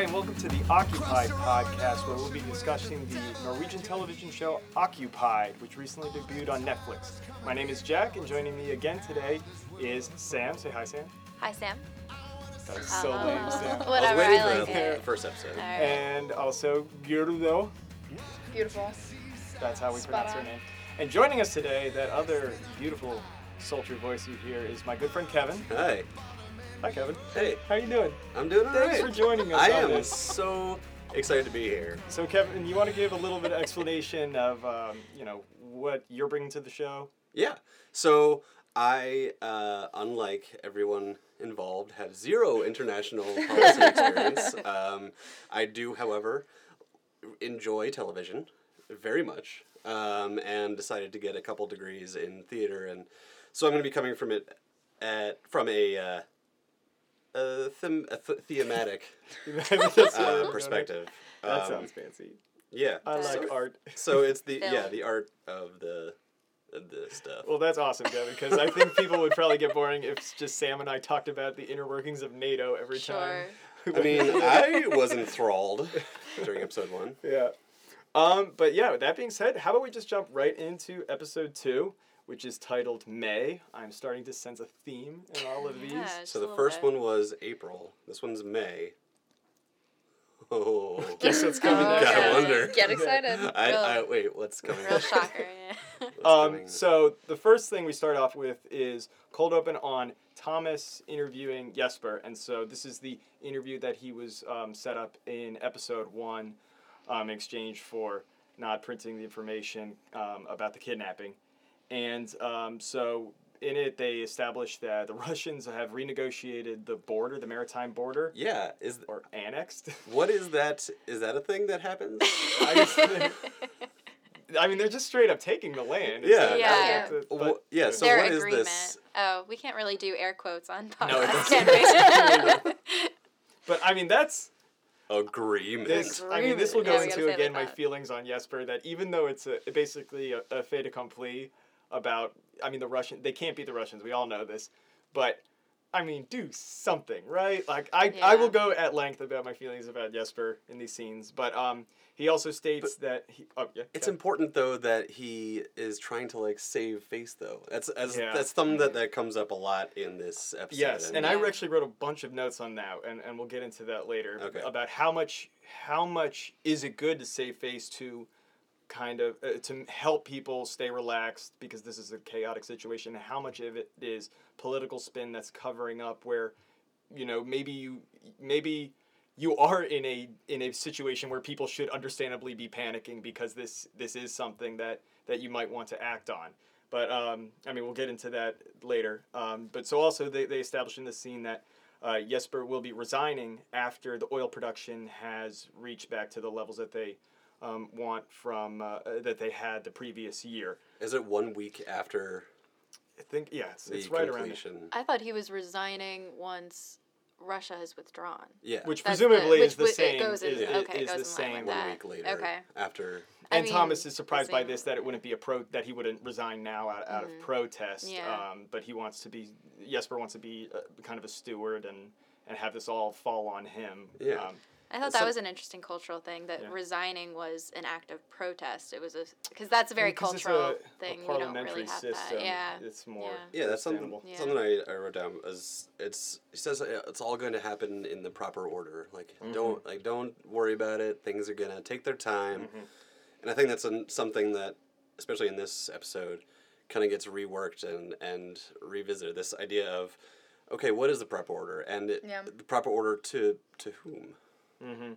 Hi, and welcome to the Occupied podcast, where we'll be discussing the Norwegian television show Occupied, which recently debuted on Netflix. My name is Jack, and joining me again today is Sam. Say hi, Sam. Hi, Sam. That was so Oh. lame, Sam. I was Whatever, waiting I for like the, it. the first episode. All right. And also Gyurdo. Beautiful. That's how we Spot pronounce her on. name. And joining us today, that other beautiful, sultry voice you hear, is my good friend Kevin. Hi. Hi, Kevin. Hey. How you doing? I'm doing all Thanks right. for joining us I am this. so excited to be here. So, Kevin, you want to give a little bit of explanation of, um, you know, what you're bringing to the show? Yeah. So I, uh, unlike everyone involved, have zero international policy experience. Um, I do, however, enjoy television very much, um, and decided to get a couple degrees in theater, and so I'm going to be coming from it at from a. Uh, a, them, a th- thematic That's uh, perspective. That Um, sounds fancy. Yeah. I So- like art. So it's the yeah the art of the of the stuff. Well, that's awesome, Kevin, because I think people would probably get boring if just Sam and I talked about the inner workings of NATO every Sure. time. I mean, I was enthralled during episode one. Yeah. Um, but yeah, with that being said, how about we just jump right into episode two, which is titled May. I'm starting to sense a theme in all of these. Yeah, So the first bit. one was April. This one's May. Oh, Guess what's coming Oh, next? gotta yeah. wonder. Get excited. I, I wait. What's coming? Real shocker. Yeah. What's Um, coming? so the first thing we start off with is cold open on Thomas interviewing Jesper, and so this is the interview that he was um, set up in episode one, um, in exchange for not printing the information um, about the kidnapping, and um, so in it they established that the Russians have renegotiated the border, the maritime border, yeah. Is or annexed. what is that? Is that a thing that happens? I just- I mean, they're just straight up taking the land. It's Yeah. not- Yeah. but- Wha- yeah, so Their what is agreement. this? Oh, we can't really do air quotes on podcasts, No, can we? But I mean, that's Agreement. this. I mean, this will go Yeah, into gotta say it again my feelings on Jesper. That even though it's a, basically a, a fait accompli about, I mean, the Russian, they can't beat the Russians. We all know this, but. I mean, do something, right? Like I, I will go at length about my feelings about Jesper in these scenes, but um, he also states that he. Oh yeah. It's yeah. important though that he is trying to like save face though. That's as Yeah. that's something that that comes up a lot in this episode. Yes, and I Yeah. actually wrote a bunch of notes on that, and, and we'll get into that later Okay. about how much how much is it good to save face to kind of uh, to help people stay relaxed because this is a chaotic situation. and How much of it is political spin that's covering up where, you know, maybe you maybe you are in a in a situation where people should understandably be panicking because this this is something that that you might want to act on. But um, I mean, we'll get into that later. Um, but so also they, they established in the scene that uh, Jesper will be resigning after the oil production has reached back to the levels that they um, want from uh, uh, that they had the previous year. Is it one week after I think yeah, it's, the it's right around there. completion? I thought he was resigning once Russia has withdrawn. Yeah. Which That's presumably the- is the which- it same. goes in- is, okay, it is goes the in same. with one that. week later. Okay. After I And mean, Thomas is surprised by this that it wouldn't be a pro that he wouldn't resign now out, out of protest. Mm-hmm. Yeah. Um, but he wants to be Jesper wants to be uh, kind of a steward and and have this all fall on him. Yeah. Um, I thought So- that was an interesting cultural thing that Yeah. resigning was an act of protest. It was a because that's a very because it's cultural a- thing. A we don't parliamentary really have system. that. Yeah. It's more. Yeah. yeah, that's something. Yeah. something I, I wrote down is it's he says uh, it's all going to happen in the proper order. Like Mm-hmm. don't like don't worry about it. Things are gonna take their time, Mm-hmm. and I think that's an, something that especially in this episode kind of gets reworked and and revisited. This idea of okay, what is the proper order, and it, Yeah. the proper order to to whom. Mm-hmm.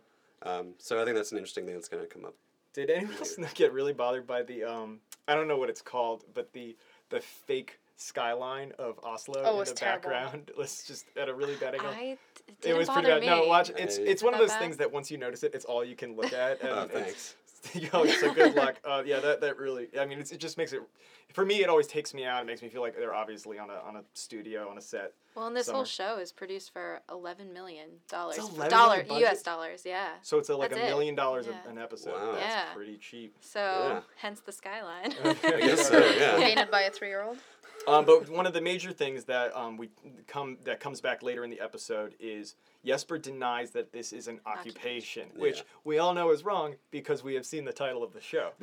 Um, so I think that's an interesting thing that's going to come up. Did anyone else not get really bothered by the um I don't know what it's called, but the the fake skyline of Oslo Oh, in the terrible. background? Let's just at a really bad angle. I it it didn't was pretty bad. me. No, watch it's it's one of those bad? things that once you notice it, it's all you can look at. And Oh, it's- thanks. Yo, so good luck. Uh, yeah, that, that really. I mean, it's, it just makes it. For me, it always takes me out. It makes me feel like they're obviously on a on a studio on a set. Well, and this summer. whole show is produced for eleven million dollars. It's 11 Dollar million budget? U.S. dollars, yeah. So it's a, like That's a it. million dollars Yeah. an episode. Wow. That's Yeah. pretty cheap. So Yeah. hence the skyline. I guess so. Yeah. Painted by a three-year-old. Um, but one of the major things that um, we come that comes back later in the episode is Jesper denies that this is an occupation, which Yeah. we all know is wrong because we have seen the title of the show.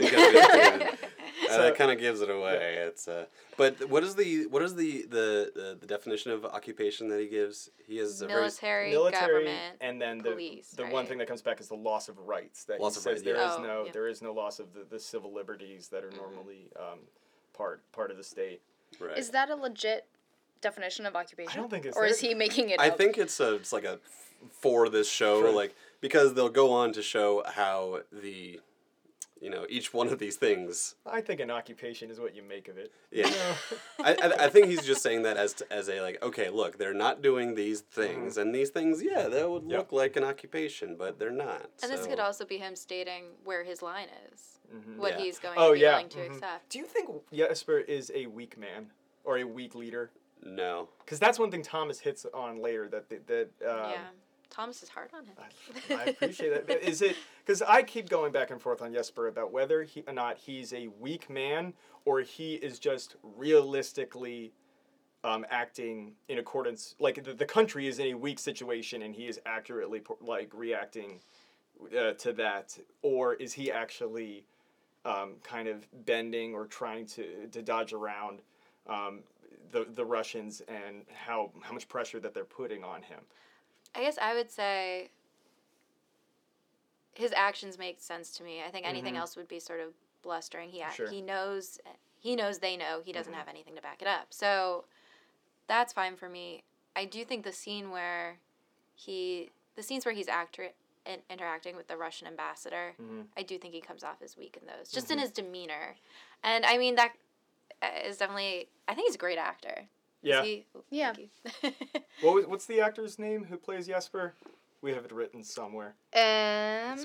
because So- that kind of gives it away. It's uh, but what is the what is the the, the the definition of occupation that he gives? He is a very Military, military, government, and then the police, the one thing that comes back is the loss of rights. That Loss he of says rights, there yeah. is Oh, no yeah. there is no loss of the, the civil liberties that are normally um, part part of the state. right. Is that a legit definition of occupation? I don't think it's Or is he making it I up? think it's a it's like a for this show Sure. like because they'll go on to show how the you know each one of these things I think an occupation is what you make of it. Yeah. You know? I, I, I think he's just saying that as as a like okay look they're not doing these things and these things yeah that would. Yeah. look like an occupation but they're not And this could also be him stating where his line is, Mhm. what Yeah. he's going Oh to be yeah. willing to mhm. accept. Do you think Jesper is a weak man or a weak leader? no Because that's one thing Thomas hits on later. That that, that um, yeah, Thomas is hard on him. I, I appreciate that. Is it because I keep going back and forth on Jesper about whether he or not he's a weak man or he is just realistically um, acting in accordance like the, the country is in a weak situation and he is accurately like reacting uh, to that or is he actually um, kind of bending or trying to, to dodge around um, the, the Russians and how, how much pressure that they're putting on him. I guess I would say his actions make sense to me. I think anything Mhm. else would be sort of blustering. He Sure. he knows he knows they know he doesn't Mhm. have anything to back it up. So that's fine for me. I do think the scene where he the scenes where he's actor in, interacting with the Russian ambassador, Mhm. I do think he comes off as weak in those, just in his demeanor. And I mean that uh, definitely I think he's a great actor. Is Yeah. he- oh, Yeah. What was, what's the actor's name who plays Jesper? We have it written somewhere. Um,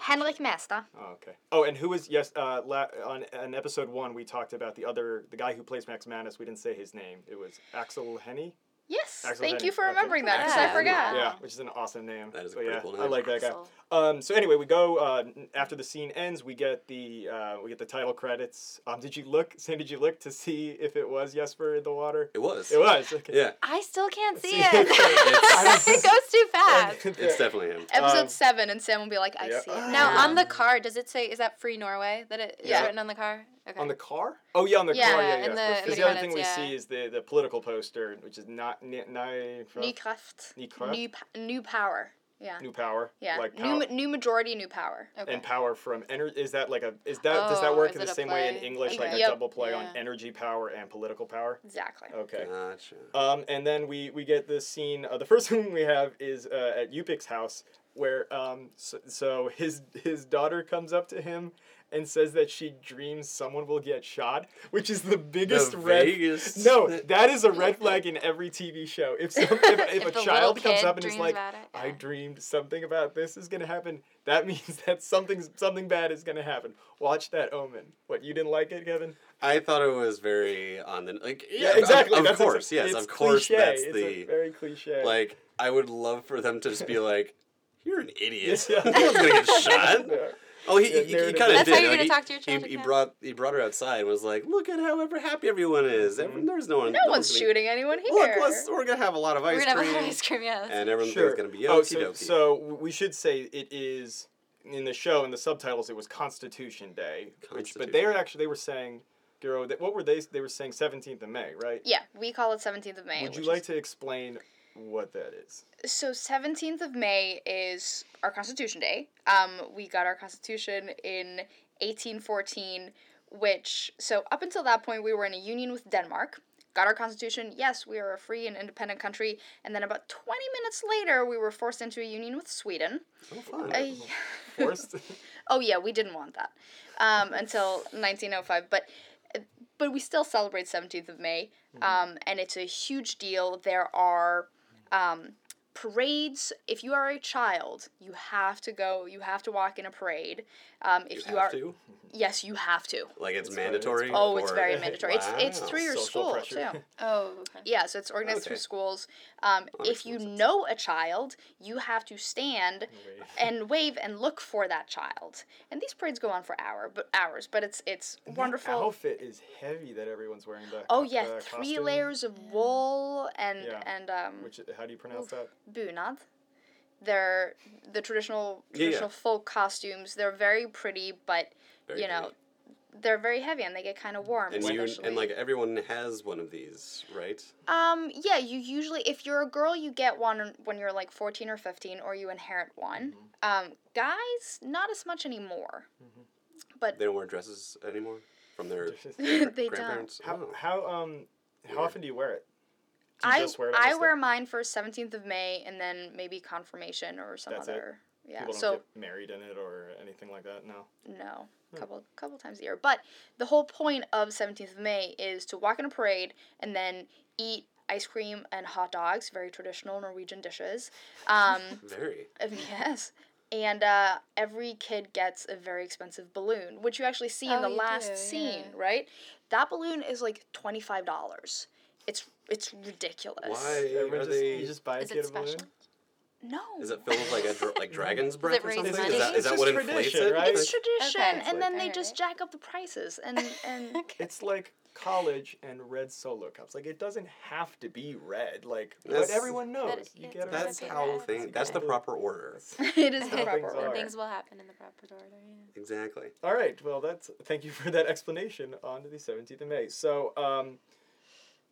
Henrik Mestad. Oh, okay. Oh, and who was yes? Uh, la- on on episode one, we talked about the other the guy who plays Max Manus. We didn't say his name. It was Axel Hennie. Yes. Axel Thank Hennie. you for Okay. remembering that because Axel I Hennie. forgot. Yeah, which is an awesome name. That is a But pretty yeah, cool I like that guy. Um, so anyway, we go uh, after the scene ends. We get the uh, we get the title credits. Um, did you look? Sam, did you look to see if it was Jesper in the water? it was It was. Okay. yeah I still can't see See, it. it's- it goes too fast. it's definitely him Episode Um, seven, and Sam will be like, I yeah. see it. Now now." on the car, does it say is that Free Norway that it is Yeah. written on the car? Okay. On the car? Oh yeah, on the Yeah, car. in Yeah, yeah. the- Because the the other thing we credits, see is the the political poster, which is not ni- ni- New craft. New craft? New, new power. Yeah. new power. Yeah. Like new, power, ma- new majority, new power. okay. and power from energy. Is that like a is that does that Oh, work in the a same way in play? English, like Okay. a double play on energy power and political power? Exactly. Okay. gotcha Um, and then we we get this scene. Uh, the first thing we have is uh, at Djupvik's house, where um, so, so his his daughter comes up to him and says that she dreams someone will get shot, which is the biggest the red. Vegas No, that is a red flag in every TV show. If some, if, if, If a child comes up and is like, about it, "I dreamed something about this is gonna happen," that means that something's something bad is gonna happen. Watch that Omen. What you didn't like it, Kevin? I thought it was very on the like yeah, Yeah, exactly. of, of course exa- yes of course cliche. that's it's the a very cliche. like I would love for them to just be like you're an idiot Yeah. no one's gonna get shot Yeah. Oh, he, he, he kind of did. That's did. how you're like, gonna he, talk to your he, children he now? brought he brought her outside and was like, "Look at how ever happy everyone is. Every, Mhm. there's no one. No, one's gonna- shooting anyone here. Look, let's, we're gonna have a lot of ice We're ice gonna cream, have ice cream, yeah. and everyone's Sure. gonna be Oh, okie so, dokie. so we should say it is in the show in the subtitles. It was Constitution Day, which but they're actually they were saying, Giro, what were they? They were saying seventeenth of May, right? Yeah, we call it 17th of May. Would you like is- to explain what that is? So 17th of May is our Constitution Day. Um, we got our Constitution in 1814, which so up until that point we were in a union with Denmark. Got our Constitution. Yes, we are a free and independent country. And then about 20 minutes later, we were forced into a union with Sweden. oh. Uh, Forced. Oh yeah, we didn't want that um, until 1905, but but we still celebrate 17th of May, um, and it's a huge deal. There are um, parades. If you are a child, you have to go. You have to walk in a parade. Um, if you you, have are to. Yes, you have to. Like it's It's very- mandatory. it's Oh, it's very mandatory. It's it's through your Social school pressure. too. Oh, okay. Yeah, so it's organized Okay. through schools. Um, if you sense. know a child, you have to stand Wait. and wave and look for that child. And these parades go on for hour, but hours, but it's it's And that wonderful. outfit is heavy that everyone's wearing. The Oh co- yeah, the three costume, layers of wool and Yeah. and um Which how do you pronounce that? bunad. They're the traditional Yeah, yeah. traditional folk costumes. They're very pretty, but Very you know, heavy. they're very heavy and they get kind of warm. And you and like everyone has one of these, right? Um, yeah, you usually, if you're a girl, you get one when you're like 14 or 15, or you inherit one. Mm-hmm. Um, guys, not as much anymore. But they don't wear dresses anymore from their they don't. grandparents. How Oh. how um how Weird. often do you wear it? You I, wear it I wear mine for 17th of May and then maybe confirmation or some That's it? Other. Yeah, People don't so get married in it or anything like that. No. no, Hmm. couple couple times a year. But the whole point of 17th of May is to walk in a parade and then eat ice cream and hot dogs, very traditional Norwegian dishes. Um, Very. Yes. And uh, every kid gets a very expensive balloon, which you actually see in Oh, the last do, scene, yeah. right? That balloon is like twenty five dollars. It's it's ridiculous. Why are just, they? You just buy a Is kid it a balloon. Special? No. Is it filled with like a dr- like dragon's breath or something? money? Is that, is that what just inflates it? right? It's tradition, Okay. and then they Alright. just jack up the prices, and and It's like college and red solo cups. Like it doesn't have to be red. Like That's- but everyone knows. That- you get That's how red. thing. That's the proper order. it is the How proper things order. are. Things will happen in the proper order. Yeah. Exactly. All right. Well, that's thank you for that explanation on the seventeenth of May. So, um,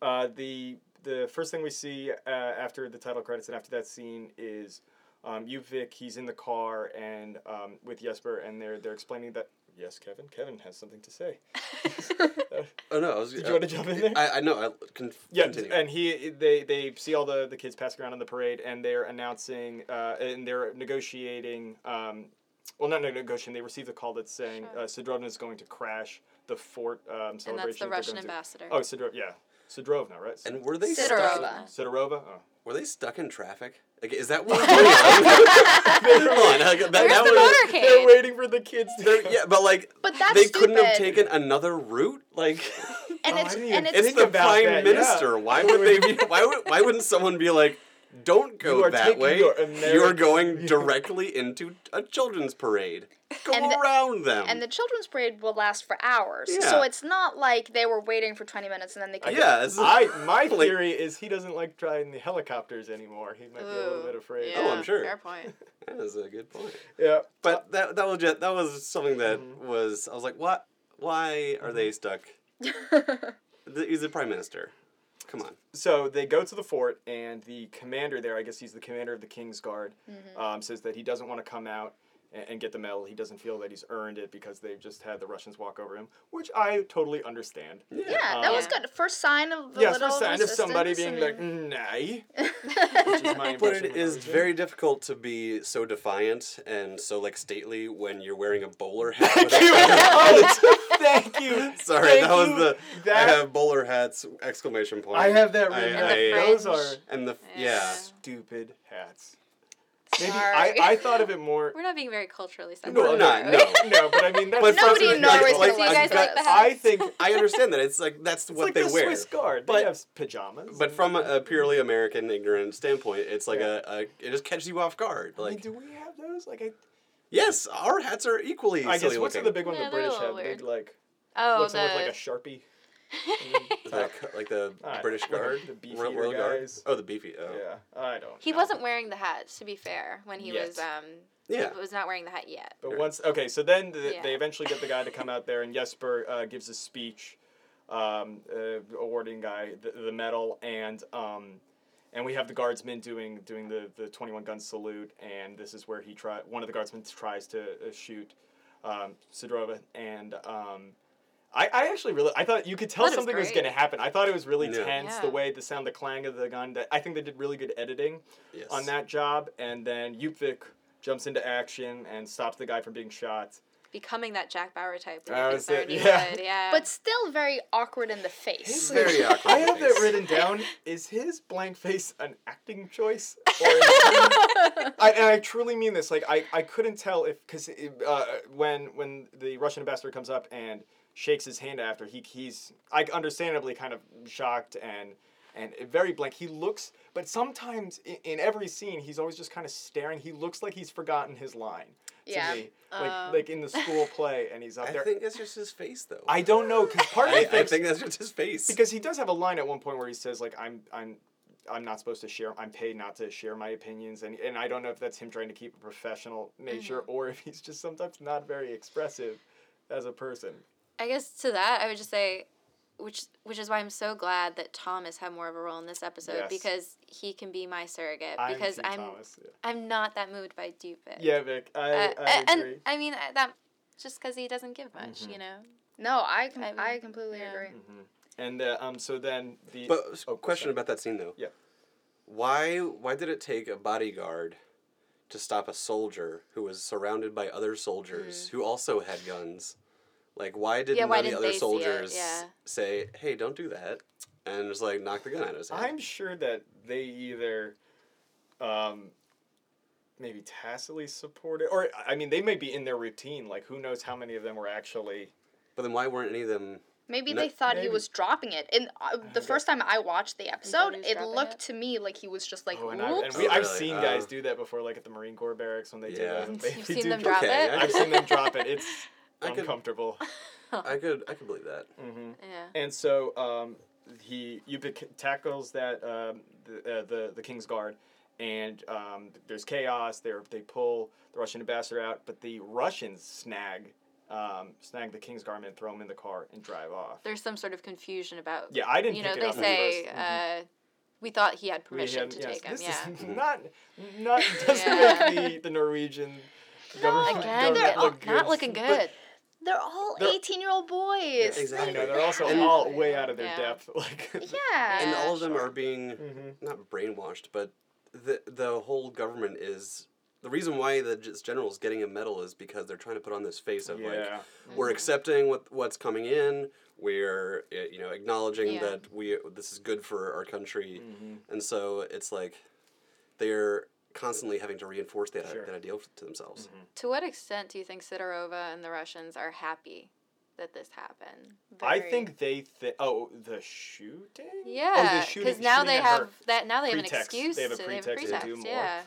uh, the the first thing we see uh, after the title credits and after that scene is um, Djupvik. He's in the car and um, with Jesper, and they're they're explaining that. Yes, Kevin. Kevin has something to say. Oh no, I was. Did you want to jump in there? I, I know. I con- Yeah, continue. and he they they see all the the kids passing around on the parade, and they're announcing uh, and they're negotiating. Um, well, not negotiating. They receive the call that's saying Sure. uh, Sidrovna is going to crash the fort um, And celebration. that's the Russian going to- ambassador. Oh, Sidro- yeah, Sidrovna, right? and were they Sidorova. stuck? Sidorova. Oh. Were they stuck in traffic? Like, is that what's going on? Hold on. like, that- that the was- motorcade? They're waiting for the kids to. yeah, but like But that's they couldn't have taken another route. Like And Oh, I it's didn't and it's it's the prime that, yeah. minister. Why would they be? Why would? Why wouldn't someone be like? Don't go are that way. your You're going directly into a children's parade. Go And the- around them. and the children's parade will last for hours. Yeah. So it's not like they were waiting for 20 minutes and then they could yeah, it's, I my theory is he doesn't like trying the helicopters anymore. He might be a little bit afraid. Yeah, Oh, I'm sure. Fair point. that is a good point. Yeah. But that that was just, that was something that Mhm. was I was like, what? Why are Mm-hmm. they stuck? The- He's the prime minister. Come on. so they go to the fort, and the commander there, I guess he's the commander of the King's Guard, Mm-hmm. um, says that he doesn't want to come out and, and get the medal. He doesn't feel that he's earned it because they've just had the Russians walk over him, which I totally understand. Yeah, that was good. First sign of the yes, little for sign of somebody being like, nay. Which is my But impression it of very difficult to be so defiant and so like stately when you're wearing a bowler hat. with Thank you. a- thank you. Sorry, Thank that was you. the That- I have bowler hats exclamation point. I have that I- written I- down. the Those are and the yeah. Yeah. stupid hats. Maybe I, I thought of it more. We're not being very culturally No, sensitive. we're not. No. No, but I mean that's But Nobody from- in Norway's like, gonna you like guys like this. the I think I understand that it's like that's It's what like they the wear. Swiss Guard. But- they have pajamas. But from a, a purely American ignorant standpoint, it's like Yeah. a, a it just catches you off guard. I mean, Like do we have those? Like, I, yes, our hats are equally I silly guess what's looking. the big one Yeah, the British have? weird. Big like Oh, looks the almost like a sharpie. The like the Alright, British Guard, the beefier Royal, Royal Guard. Oh, the beefy. Oh. Yeah, I don't. he know. wasn't wearing the hat. To be fair, when he Yet. was um, Yeah. he was not wearing the hat yet. But once, okay, so then the, Yeah. they eventually get the guy to come out there, and Jesper uh, gives a speech, um, uh, awarding guy the, the medal, and um, and we have the guardsmen doing doing the, the twenty one gun salute, and this is where he try one of the guardsmen tries to uh, shoot um, Sidrova, and um, I, I actually really I thought you could tell That is something was great. going to happen. I thought it was really Yeah. tense the way the sound, the clang of the gun. That I think they did really good editing Yes. on that job, and then Djupvik jumps into action and stops the guy from being shot. Becoming that Jack Bauer type. Would was saying- already yeah. yeah. But still very awkward in the face. It's very awkward. I have that written down. Is his blank face an acting choice? Or is he, I, and I truly mean this. Like I, I couldn't tell if because uh, when when the Russian ambassador comes up and shakes his hand after he he's I understandably kind of shocked and and very blank. He looks, but sometimes in, in every scene he's always just kind of staring. He looks like he's forgotten his line. To Yeah. me. like Um. like in the school play, and he's up I there. I think it's just his face, though. I don't know because part of me I, I think that's just his face. because he does have a line at one point where he says like I'm I'm I'm not supposed to share I'm paid not to share my opinions and and I don't know if that's him trying to keep a professional nature or if he's just sometimes not very expressive as a person. I guess to that, I would just say, which which is why I'm so glad that Thomas had more of a role in this episode Yes. because he can be my surrogate I'm because Team I'm Thomas. Yeah. I'm not that moved by Dupit. Yeah, Vic, I, Uh, I a- agree. and I mean that just because he doesn't give much, Mhm. you know. No, I com- I I, completely yeah. agree. Mhm. And uh, um, so then the But Oh, question sorry. about that scene though. Yeah. Why why did it take a bodyguard to stop a soldier who was surrounded by other soldiers who also had guns? Like why didn't. Yeah, why none of the other they see it? soldiers Yeah. say, "Hey, don't do that," and just like knock the gun out of his hand? I'm sure that they either um, maybe tacitly supported, it or I mean they may be in their routine like who knows how many of them were actually But then why weren't any of them? Maybe No- they thought maybe- he was dropping it. And uh, the first time I watched the episode, it looked it? to me like he was just like, Oh, and, I, "Oops." and we, I've really? seen Uh, guys do that before, like at the Marine Corps barracks when they do that. They, You've they seen do- them drop Okay, it. I- I've seen them drop it. It's I could- uncomfortable. I could I could believe that. hmm Yeah. And so um, he Djupvik tackles that um, the, uh, the the King's Guard, and um, there's chaos. They they pull the Russian ambassador out, but the Russians snag um, snag the King's Guard and throw him in the car and drive off. There's some sort of confusion about. Yeah, I didn't. you know, pick it they up at say first. Uh, we thought he had permission had- to yes, take him. this Yeah. is not not doesn't Yeah. make the, the Norwegian government Again, government not, look not good. looking But- good. They're all They're- 18 year old boys. Yeah, exactly. I know they're also And- all way out of their Yeah. depth. Like, Yeah. and all of them are being Mhm. not brainwashed, but the the whole government is the reason why the g- general's getting a medal is because they're trying to put on this face of like yeah. we're Mm-hmm. accepting what what's coming in. We're uh, you know acknowledging Yeah. that we this is good for our country, Mhm. and so it's like they're constantly having to reinforce that Sure. that ideal to themselves. To what extent do you think Sidorova and the Russians are happy that this happened? I think they think. Oh, the shooting. oh, Yeah, the shooting. because now they have that. Now they have an excuse. They have a to, pretext to do more. Yeah.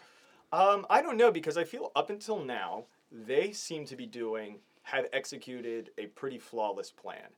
Um, I don't know because I feel up until now they seem to be doing have executed a pretty flawless plan.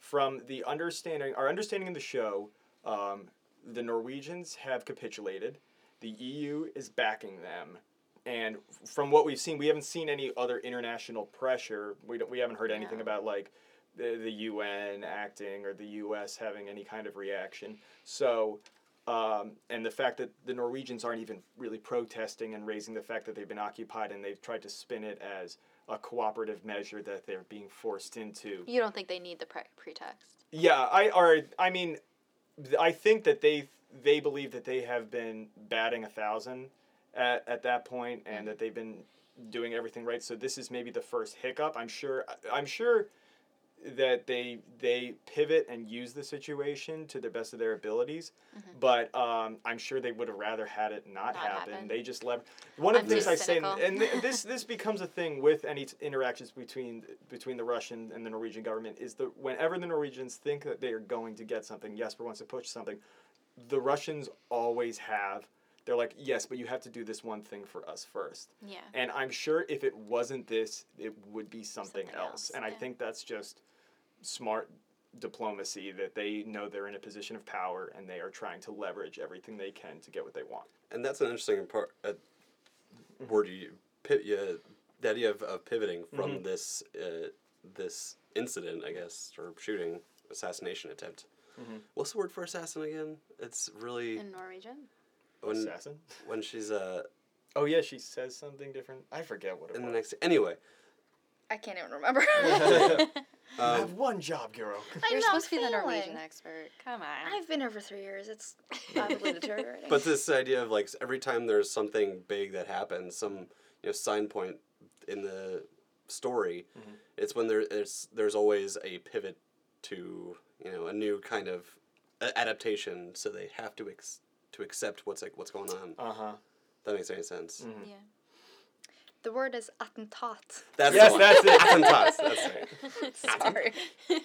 From the understanding, our understanding in the show, um, the Norwegians have capitulated. The EU is backing them, and from what we've seen, we haven't seen any other international pressure. We don't, we haven't heard anything Yeah. about like the, the UN acting or the US having any kind of reaction. So um, and the fact that the Norwegians aren't even really protesting and raising the fact that they've been occupied and they've tried to spin it as a cooperative measure that they're being forced into. You don't think they need the pre- pretext? Yeah, I are. I mean, I think that they they believe that they have been batting a thousand at, at that point and that they've been doing everything right. So this is maybe the first hiccup. I'm sure. I'm sure that they they pivot and use the situation to the best of their abilities, but um, I'm sure they would have rather had it not, Not happen. happen. They just left. One of I'm the things I say, cynical. and this this becomes a thing with any t- interactions between between the Russian and the Norwegian government is that whenever the Norwegians think that they are going to get something, Jesper wants to push something, the Russians always have. They're like, yes, but you have to do this one thing for us first. Yeah. And I'm sure if it wasn't this, it would be something, Something else. else, And I think that's just smart diplomacy that they know they're in a position of power and they are trying to leverage everything they can to get what they want. And that's an interesting part. Uh, word you, pi- yeah, the idea of, of pivoting from Mhm. this uh, this incident, I guess, or shooting assassination attempt. Mhm. What's the word for assassin again? It's really In Norwegian. when Assassin? when she's uh Oh yeah, she says something different. I forget what it in the next anyway. I can't even remember. you Um, have one job, Giro. I'm You're not supposed to be the. Norwegian expert. Come on. I've been here for three years. It's rapidly deteriorating. But this idea of like every time there's something big that happens, some you know sign point in the story, Mm-hmm. it's when there, there's there's always a pivot to you know a new kind of adaptation, so they have to ex- to accept what's like what's going on. Uh huh. That makes any sense. Mm-hmm. Yeah. The word is attentat. That's Yes, the that's it. Attentats, that's right. Sorry.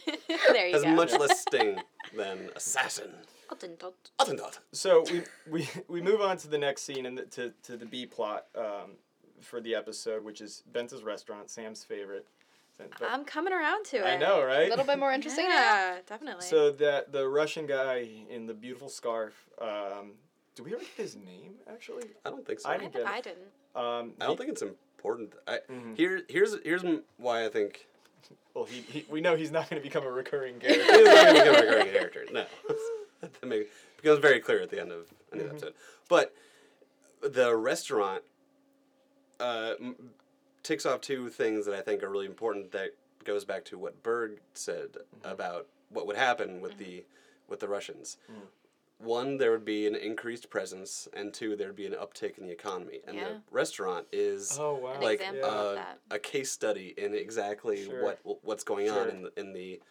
there you Has go. much less sting than assassin. Attentat. Attentat. So we, we we move on to the next scene and to to the B plot um, for the episode, which is Ben's restaurant, Sam's favorite. But- I'm coming around to it. I know, right? A little bit more interesting. now. Yeah, definitely. So that the Russian guy in the beautiful scarf. Um, do we ever get his name? Actually, I don't think so. I I, didn't get it. I didn't. um, I don't he- think it's important. I Mhm. here here's here's why I think Well, he, he we know he's not going to become a recurring he's character. not going to become a recurring character. No, that make, becomes very clear at the end of end of the episode. But the restaurant uh, m- ticks off two things that I think are really important. That goes back to what Berg said mm-hmm. about what would happen with mm-hmm. the with the Russians. Mm. One, there would be an increased presence, and two, there would be an uptick in the economy. And Yeah. the restaurant is oh wow! An like example of uh, that. a case study in exactly Sure. what what's going Sure. on in the, in the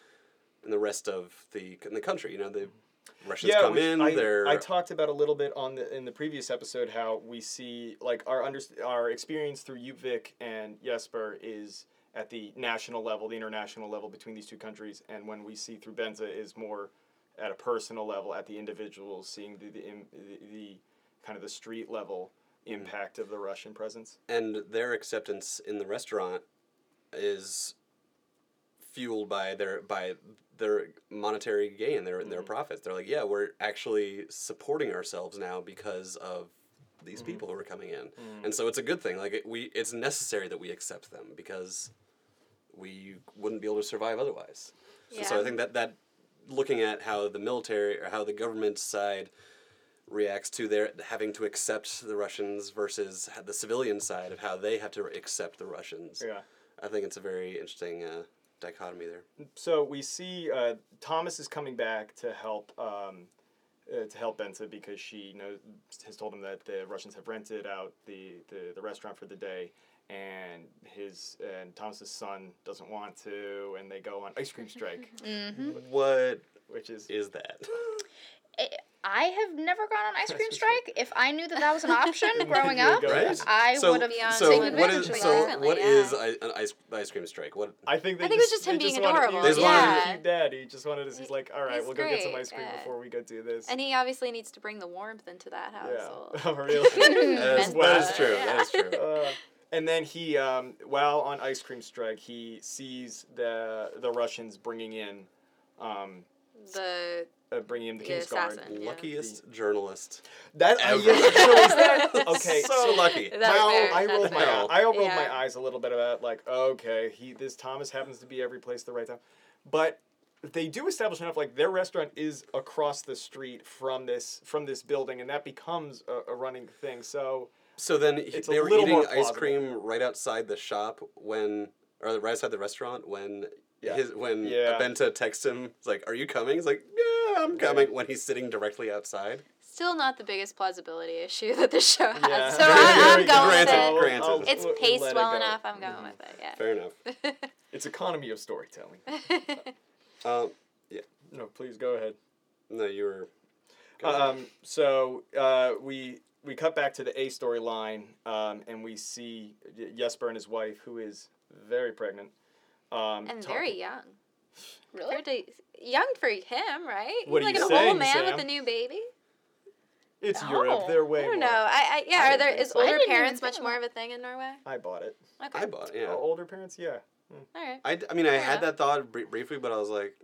in the rest of the in the country. You know, the mm-hmm. Russians yeah, come in. I, they're I talked about a little bit on the in the previous episode how we see like our under, our experience through Djupvik and Jesper is at the national level, the international level between these two countries, and when we see through Bente is more at a personal level, at the individual, seeing the the, the, the kind of the street level hmm. impact of the Russian presence. and their acceptance in the restaurant is fueled by their by their monetary gain, their their mm-hmm. profits. They're like, yeah, we're actually supporting ourselves now because of these mm-hmm. people who are coming in, mm-hmm. and so it's a good thing. Like it, we, it's necessary that we accept them because we wouldn't be able to survive otherwise. So- So I think that that looking at how the military or how the government side reacts to their having to accept the Russians versus the civilian side of how they have to accept the Russians. Yeah. I think it's a very interesting uh, dichotomy there. So we see uh, Thomas is coming back to help um, uh, to help Bente because she knows has told him that the Russians have rented out the, the, the restaurant for the day, and his and Thomas's son doesn't want to, and they go on ice cream strike, What which is is that? I- I have never gone on ice cream strike. If I knew that that was an option growing up. Right? I so, would have Beyond so taken what advantage is of so that. Frequently, what yeah. is i- an ice ice cream strike? What I think they I think it was just they him being wanted- adorable. They just wanted Yeah. to keep dad. He just wanted to. He's like, all right, He's we'll go get some ice cream yeah. before we go do this. And he obviously needs to bring the warmth into that yeah. household. Oh, really? that is, that is true. yeah. That is true. Uh, and then he, um, while on ice cream strike, he sees the the Russians bringing in, um, The uh, bringing in the The King's Guard. assassin. yeah. Luckiest journalist. That I, Ever. yeah, so that okay? so lucky. That's well, fair, I rolled my fair. I rolled Yeah. my eyes a little bit about like okay, he this Thomas happens to be every place at the right time, but they do establish enough like their restaurant is across the street from this from this building, and that becomes a, a running thing. So So then he- It's a they were eating ice plausible. cream right outside the shop when, or right outside the restaurant when Yeah. his when Yeah. Bente texts him. It's like, "Are you coming?" He's like, "Yeah, I'm coming." When he's sitting directly outside. still not the biggest plausibility issue that the show has. Yeah. So I, I'm going granted, with it. granted. It's we'll- we'll paced let it well go. enough. I'm going with it. Yeah. Fair enough. It's economy of storytelling. Um, yeah. No, please go ahead. no, you were. Um, so uh, we we cut back to the A storyline, um, and we see Jesper and his wife, who is very pregnant, um, and talking- very young. Really? Pretty young for him, right? What are He's like you an saying, old man Sam? with a new baby. It's Oh. Europe. They're way I don't more. know. I, I yeah. I Are didn't there think is so. Older parents much more of a thing in Norway? I bought it. Okay. I bought. it, Yeah. Oh, older parents, yeah. All right. I, d- I mean, I Fair had that thought br- briefly, but I was like,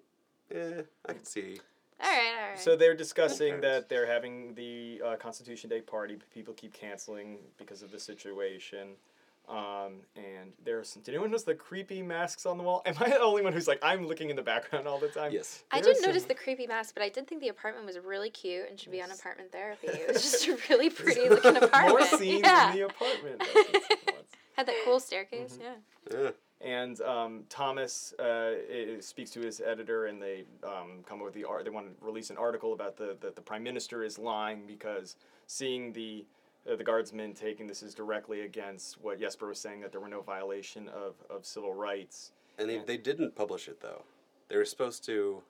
eh, I can see. All right. All right. So they're discussing that they're having the uh, Constitution Day party, but people keep canceling because of the situation. Um, and there's did anyone notice the creepy masks on the wall? Am I the only one who's like I'm looking in the background all the time? Yes. I didn't notice some- the creepy mask, but I did think the apartment was really cute and should be on apartment therapy. It was just a really pretty looking apartment. More scenes yeah. in the apartment. That's just nuts. Had that cool staircase. Mm-hmm. Yeah. Yeah. And um, Thomas uh, i- speaks to his editor, and they um, come up with the art. They want to release an article about the that the prime minister is lying because seeing the uh, the guardsmen taking this is directly against what Jesper was saying that there were no violation of, of civil rights. And they, Yeah. they didn't publish it though. They were supposed to.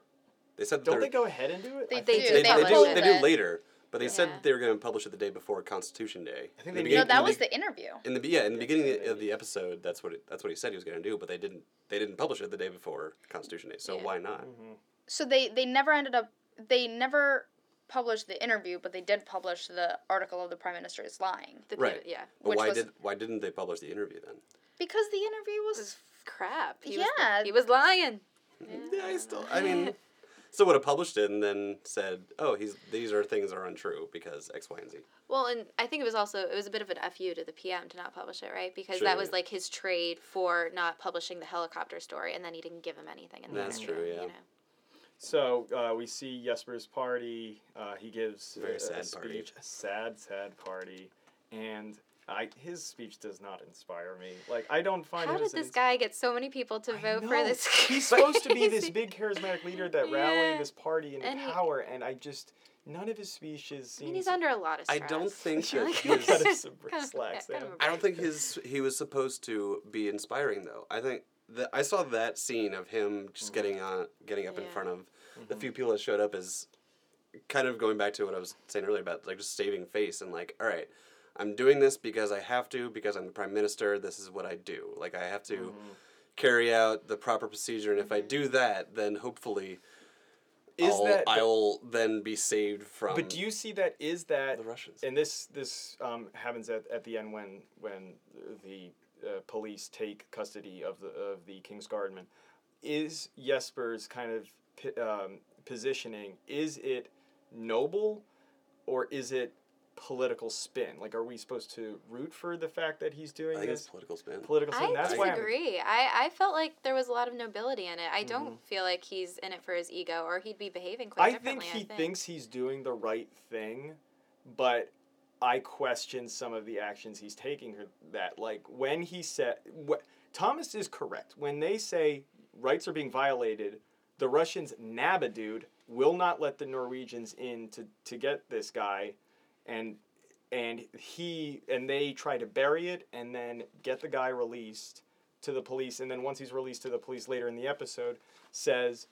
They said Don't they're- go ahead and do it? They- they do. They, They they, do. They do later, but they said they were going to publish it the day before Constitution Day. I think In they the need- No, that in was the, the interview. in the yeah in the beginning Yeah. of the episode. That's what it, that's what he said he was going to do, but they didn't. They didn't publish it the day before Constitution Day. So Yeah. why not? Mhm. So they they never ended up they never published the interview, but they did publish the article of the prime minister is lying The Right. yeah. But Which why was- did why didn't they publish the interview then? because the interview was, was crap. He Yeah. Was, he was lying. Yeah, I still. I mean, So would have published it and then said, "Oh, he's these are things are untrue because X, Y, and Z." Well, and I think it was also it was a bit of an fu to the PM to not publish it, right? Because Sure, that was yeah. like his trade for not publishing the helicopter story, and then he didn't give him anything. In the That's interview, true, yeah. You know? So uh, we see Jesper's party. Uh, he gives Very a, a sad party. speech, a sad, sad party, and I his speech does not inspire me. Like I don't find. How him did as an this guy get so many people to I vote for know. this? He's supposed to be this big charismatic leader that Yeah. rallied this party into And he- power, and I just none of his speeches I mean, he's under a lot of I don't think Like, that He's his- got some kind of- kind of a I don't think break. his he was supposed to be inspiring though. I think that I saw that scene of him just getting on, getting up in front of the Mhm. few people that showed up is kind of going back to what I was saying earlier about like just saving face and like, all right, I'm doing this because I have to because I'm the prime minister. This is what I do. Like I have to Mhm. carry out the proper procedure, and if I do that, then hopefully. Is I'll, that? I'll then be saved from but do you see that? Is that the Russians. and this this um, happens at, at the end when when the uh, police take custody of the of the king's guardman is jesper's kind of pi- um, positioning is it noble or is it political spin like are we supposed to root for the fact that he's I doing think it's this political spin. political spin I that's why I'm. I, I felt like there was a lot of nobility in it. I Mhm. don't feel like he's in it for his ego, or he'd be behaving quite I think differently. he thinks he's doing the right thing, but I question some of the actions he's taking. That like when he said, what Thomas is correct when they say rights are being violated. The Russians nab a dude, will not let the Norwegians in to, to get this guy, and and he and they try to bury it and then get the guy released to the police, and then once he's released to the police later in the episode, says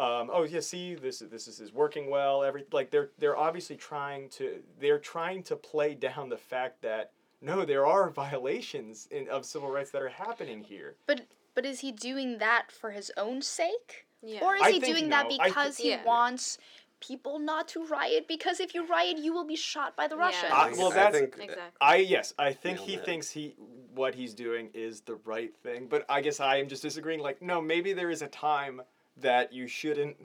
um, oh yeah, see this this is, is working well. Every like they're they're obviously trying to they're trying to play down the fact that no, there are violations in, of civil rights that are happening here. but but is he doing that for his own sake? Yeah. Or is I he doing that no. I thi- because he Yeah. wants people not to riot? Because if you riot, you will be shot by the Yeah. Russians. Uh, well, I that's- think exactly. I yes, I think Nailed he it. thinks he what he's doing is the right thing, but I guess I am just disagreeing. Like no, maybe there is a time that you shouldn't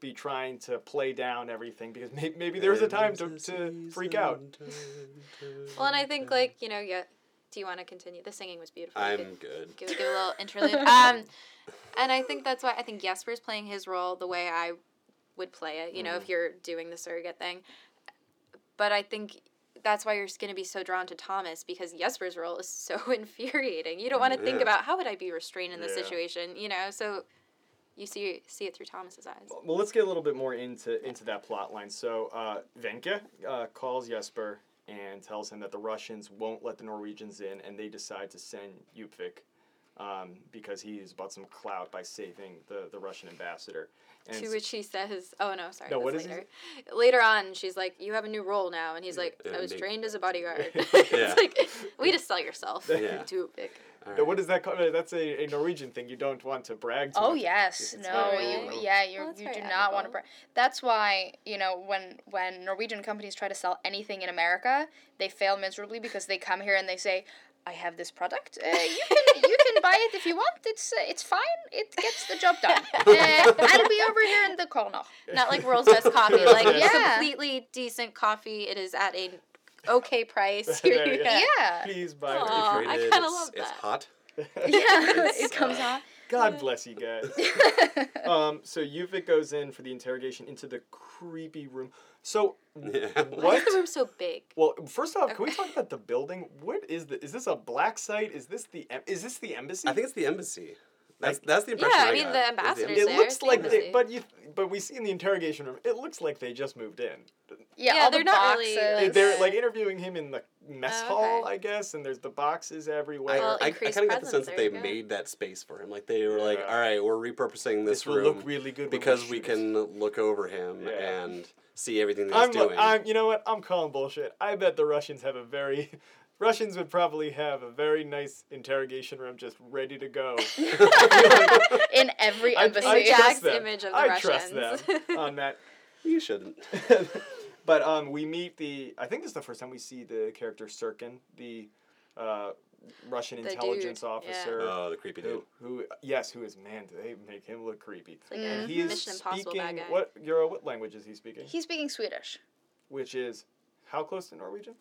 be trying to play down everything because may, maybe there is a time to, to freak out. Well, and I think like you know, yeah. Do you want to continue? The singing was beautiful. I'm could good. Give, give a little interlude. Um, and I think that's why I think Jesper's playing his role the way I would play it. You know, Mm. if you're doing the surrogate thing. But I think that's why you're going to be so drawn to Thomas because Jesper's role is so infuriating. You don't want to think about how would I be restrained in this Yeah. situation. You know, so you see see it through Thomas's eyes. Well, let's get a little bit more into into that plot line. So uh, Wenche uh, calls Jesper and tells him that the Russians won't let the Norwegians in, and they decide to send Djupvik um, because he's bought some clout by saving the, the Russian ambassador. And To which he says, "Oh no, sorry." No, that's what is he later. Later on, she's like, "You have a new role now," and he's like, Yeah, "I was they- trained as a bodyguard." Yeah. it's like, way to sell yourself. Yeah. to a big. All right. what is that called? Uh, That's a, a Norwegian thing. You don't want to brag too Oh much. yes, It's no, you low. yeah, you Well, you very do not want to. brag. That's why you know when when Norwegian companies try to sell anything in America, they fail miserably because they come here and they say, "I have this product. Uh, you can you can buy it if you want. It's uh, it's fine. It gets the job done. Uh, I'll be over here in the corner." Not like world's best coffee, like Yeah. completely decent coffee. It is at a okay price. Here you Yeah. go. Yeah, Please buy Aw. it. I kinda love love It's hot. yeah, It's, it comes uh, on. God bless you guys. um, so Djupvik goes in for the interrogation into the creepy room. So Yeah. Why what? is the room so big? Well, first off, can we talk about the building? What is the? Is this a black site? Is this the? em- Is this the embassy? I think it's the embassy. That's that's the impression. Yeah, I I mean, got, the was ambassador's It there, looks it's the like they, but you, but we see in the interrogation room, it looks like they just moved in. Yeah, Yeah, all they're the not boxes. really, They- like- They're like oh, interviewing him in the mess Oh, hall. I guess, and there's the boxes everywhere. Well, I, I increased kind of got the sense that they go. made that space for him. Like they were like, all right, we're repurposing this, this will room look really good because we shoot it." can look over him Yeah. and see everything that I'm, doing. I'm, you know what? I'm calling bullshit. I bet the Russians have a very, Russians would probably have a very nice interrogation room just ready to go. in every embassy. I trust Jack's them. image of the I trust them on that. you shouldn't. but um, we meet the. I think this is the first time we see the character Sirkin, the uh, Russian The intelligence dude, yeah. officer. Oh, the creepy dude. Who, who, yes, who is man? Do they make him look creepy? like Mhm. a He is Mission Impossible bad speaking guy. what Euro? What language is he speaking? He's speaking Swedish. Which is how close to Norwegian?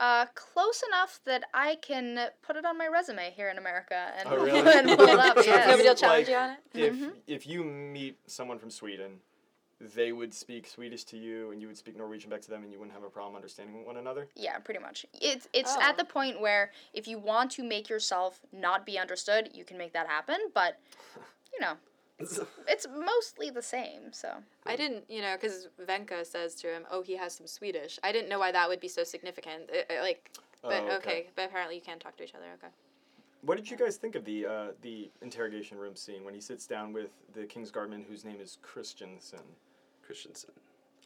Uh, close enough that I can put it on my resume here in America and, Oh, really? and pull it up. So yes. Nobody will Like, challenge you on it. If Mhm. if you meet someone from Sweden, they would speak Swedish to you, and you would speak Norwegian back to them, and you wouldn't have a problem understanding one another. Yeah, pretty much. It's it's Oh. at the point where if you want to make yourself not be understood, you can make that happen. But you know, it's mostly the same. So I didn't, you know, because Wenche says to him, "Oh, he has some Swedish." I didn't know why that would be so significant. It- it, like, but Oh, okay. but apparently you can talk to each other. Okay. What did you guys think of the uh, the interrogation room scene when he sits down with the King's guardman, whose name is Christensen? Christensen.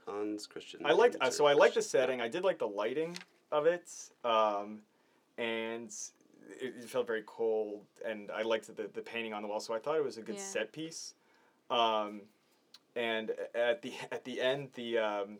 Hans Christian. I liked uh, so I liked the setting. I did like the lighting of it, um, and it, it felt very cold. And I liked the the painting on the wall. So I thought it was a good Yeah. set piece. Um, and at the at the end, the um,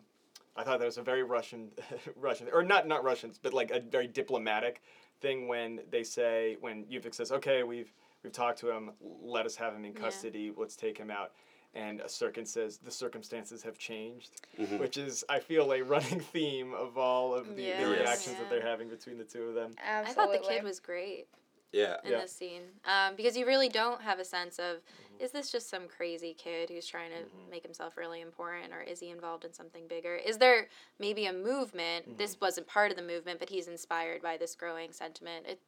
I thought that was a very Russian Russian or not not Russians, but like a very diplomatic thing when they say when Djupvik says, "Okay, we've we've talked to him. Let us have him in Yeah. custody. Let's take him out." And a Sirkin says the circumstances have changed Mhm. which is I feel a running theme of all of the, the Yes. reactions that they're having between the two of them. I thought the kid was great Yeah. in Yeah. this scene um, because you really don't have a sense of Mm-hmm. is this just some crazy kid who's trying to Mhm. make himself really important or is he involved in something bigger is there maybe a movement Mm-hmm. this wasn't part of the movement but he's inspired by this growing sentiment it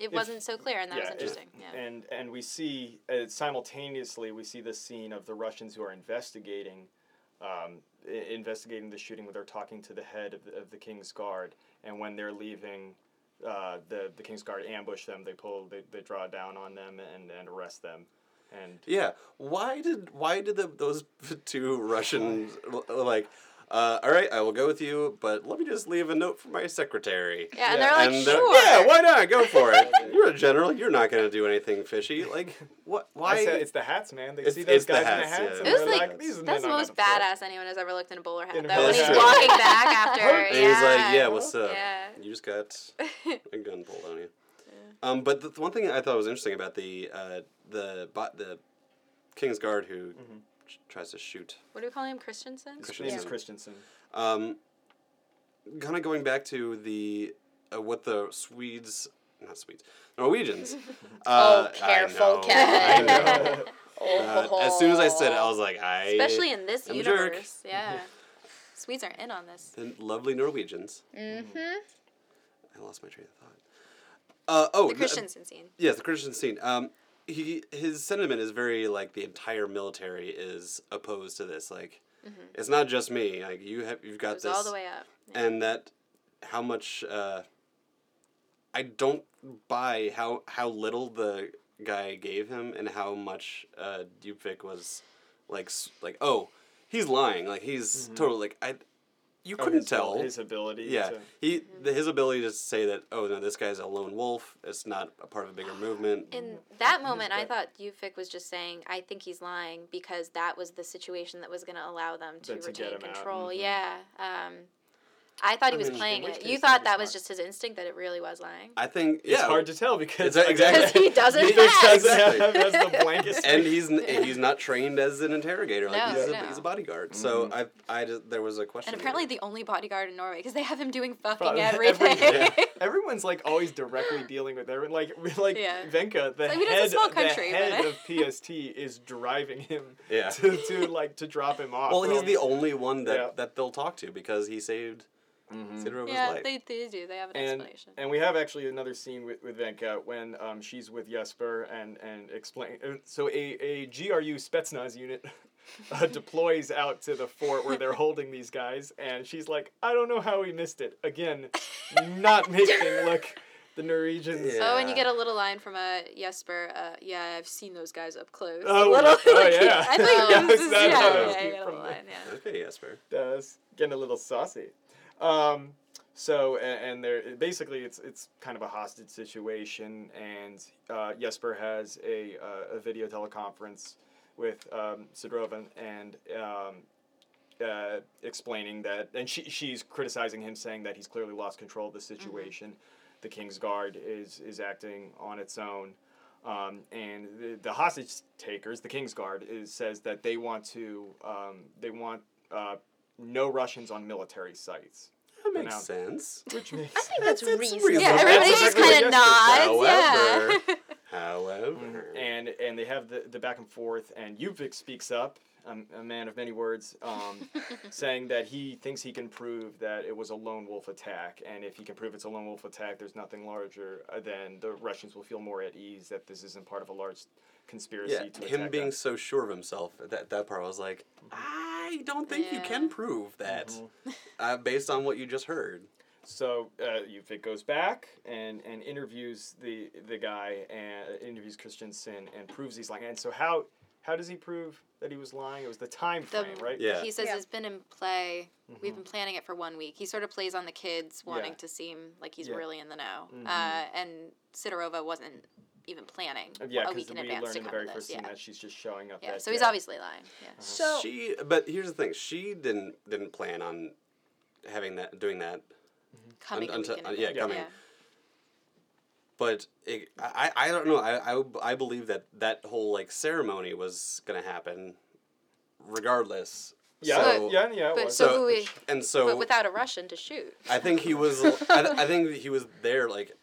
it If- wasn't so clear and that was yeah, if- interesting yeah And and we see uh, simultaneously we see the scene of the Russians who are investigating, um, i- investigating the shooting where they're talking to the head of the, of the King's Guard, and when they're leaving. Uh, the the King's Guard ambush them. They pull. They, they draw down on them and, and arrest them, and Yeah. Why did why did the, those two Russians like? Uh, all right, I will go with you, but let me just leave a note for my secretary. yeah, and Yeah. they're like And they're- sure yeah, why not? Go for it. You're a general. You're not gonna do anything fishy. Like what? Why? I said it's the hats, man. They It's- see those it's the guys hats, in the hats, yeah. and It was they're like- these That's the are most badass anyone has ever looked in a bowler hat. In a Though when bowler he's hat. walking back after, and yeah. he's like, "Yeah, what's up? Yeah. You just got a gun pulled on you." Um, but the, the one thing I thought was interesting about the uh, the bot the King's Guard who Mhm. Ch- tries to shoot What do we call him? Christensen. His name is Christensen. Christensen. Um, kind of going back to the uh, what the Swedes, not Swedes, Norwegians. Oh, uh, careful, I know, Kevin. I know. Uh, as soon as I said it, I was like, I. Especially in this I'm jerk. universe. Yeah. Swedes are in on this. the lovely Norwegians. Mm-hmm. I lost my train of thought. Uh, oh, The the- Christensen scene. Yes, the Christensen scene. Um, he his sentiment is very like the entire military is opposed to this. Like, it's not just me. Like you have you've got Goes this, all the way up. Yeah. and that how much uh, I don't buy how how little the guy gave him and how much uh, Djupvik was like like oh he's lying like he's totally like I you Oh, couldn't his, tell his ability. yeah, To, he the, his ability to say that oh no this guy's a lone wolf it's not a part of a bigger movement. In that moment, I thought Djupvik was just saying, "I think he's lying," because that was the situation that was going to allow them to That to get retain him out, control. mhm. Yeah. Um, I thought he I was mean, playing it. You thought that was smart. just his instinct that it really was lying. I think it's hard to tell because It's- exactly. He doesn't He have. doesn't Exactly. have as the blankest. and he's n- he's not trained as an interrogator. Like No, he's, a, no. he's a bodyguard. So mm-hmm. I I just, there was a question. And apparently the only bodyguard in Norway because they have him doing fucking Fuck, everything. everything. Everyone's like always directly dealing with everyone. Like like Yeah. Wenche, the like, head, it's a small country, the head of PST is driving him Yeah. to, to like to drop him off. well, he's the only one that, that they'll talk to because he saved Mhm. Sidorov's Yeah, life. they, they do. They have an and explanation. and we have actually another scene with, with Wenche when um, she's with Jesper and and explain. uh, So a, a GRU Spetsnaz unit uh, deploys out to the fort where they're holding these guys, and she's like, "I don't know how we missed it." Again, not making like the Norwegians. Yeah. Oh, and you get a little line from a Jesper. Uh, yeah, I've seen those guys up close. Oh, a little, oh, like, yeah. I thought Yeah, you this is, that's yeah, how yeah, you cute get a from little the- line, yeah. Okay, Jesper. does getting a little saucy. Um, so and there basically it's it's kind of a hostage situation, and uh, Jesper has a uh, a video teleconference with um, Sidorova and. Um, uh, explaining that, and she, she's criticizing him, saying that he's clearly lost control of the situation. The King's Guard is is acting on its own, um, and the, the hostage takers, the King's Guard, is says that they want to um, they want uh, no Russians on military sites, That makes Now- sense. which makes I think that's, That's reasonable. reasonable. Yeah, That's everybody just kind of Jesper nods. said. Yeah. However, and and they have the, the back and forth, and Djupvik speaks up, um, a man of many words, um, saying that he thinks he can prove that it was a lone wolf attack, and if he can prove it's a lone wolf attack, there's nothing larger uh, than the Russians will feel more at ease that this isn't part of a large conspiracy yeah, to him being us. so sure of himself, that that part I was like, I don't think you can prove that Mhm. uh, based on what you just heard. So uh, it goes back and, and interviews the the guy and interviews Christensen and proves he's lying. And so how how does he prove that he was lying? It was the time The- frame, right? Yeah. He says Yeah. it's been in play. We've Mhm. been planning it for one week. He sort of plays on the kids wanting Yeah. to seem like he's Yeah. really in the know. Mhm. Uh, and Sidorova wasn't even planning Uh, Yeah, a because week in we advance learned to in the come very to first this. scene Yeah. that she's just showing up. Yeah. that So he's day. obviously lying. Yeah. So she, but here's the thing: she didn't didn't plan on having that, doing that. Coming a until- uh, yeah, advance. coming. Yeah. But it, I, I don't know. I, I, I believe that that whole like ceremony was gonna happen, regardless. Yeah, So, yeah, yeah. But so, So- we, and so but without a Russian to shoot. I think he was. I, I think he was there. Like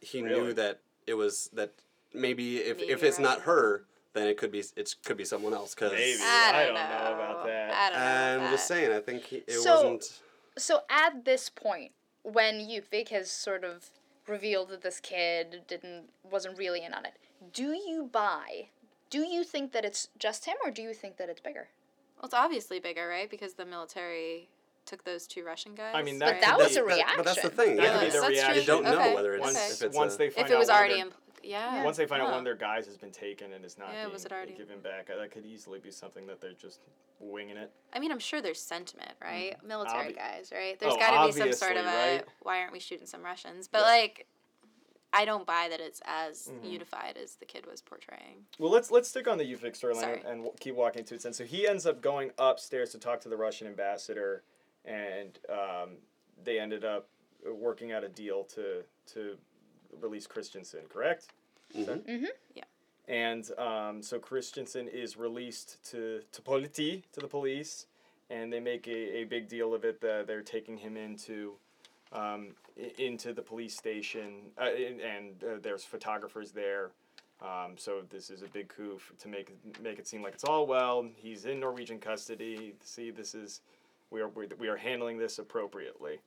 he Really? knew that it was that maybe if Maybe if it's not her, then it could be it could be someone else. Cause Maybe. I I don't, don't know about that. I don't know. about I'm just saying. I think he, it So- wasn't. so at this point, when Djupvik has sort of revealed that this kid didn't wasn't really in on it, do you buy? Do you think that it's just him, or do you think that it's bigger? Well, it's obviously bigger, right? Because the military took those two Russian guys. I mean, But that that could was a that- But that's the reaction. thing. That yeah. could be the That's true. reaction. Don't know whether it's okay. if it's once a, they find if it was out already their- in, yeah. once they find out one of their guys has been taken and is not Yeah, being was it already- given back, uh, that could easily be something that they're just winging it. I mean, I'm sure there's sentiment, right? Military Obvi- guys, right? There's Oh, got to be some sort of a right? why aren't we shooting some Russians? But Yeah. like, I don't buy that it's as Mhm. unified as the kid was portraying. Well, let's let's stick on the Djupvik Sorry. storyline and w- keep walking to its end. So he ends up going upstairs to talk to the Russian ambassador, and um, they ended up working out a deal to to release Christensen. Correct? Mhm. Mhm. And um, so Christensen is released to to politi to the police, and they make a, a big deal of it that they're taking him into um, i- into the police station, uh, and, and uh, there's photographers there. Um, so this is a big coup f- to make make it seem like it's all well. He's in Norwegian custody. See, this is we are we, we are handling this appropriately.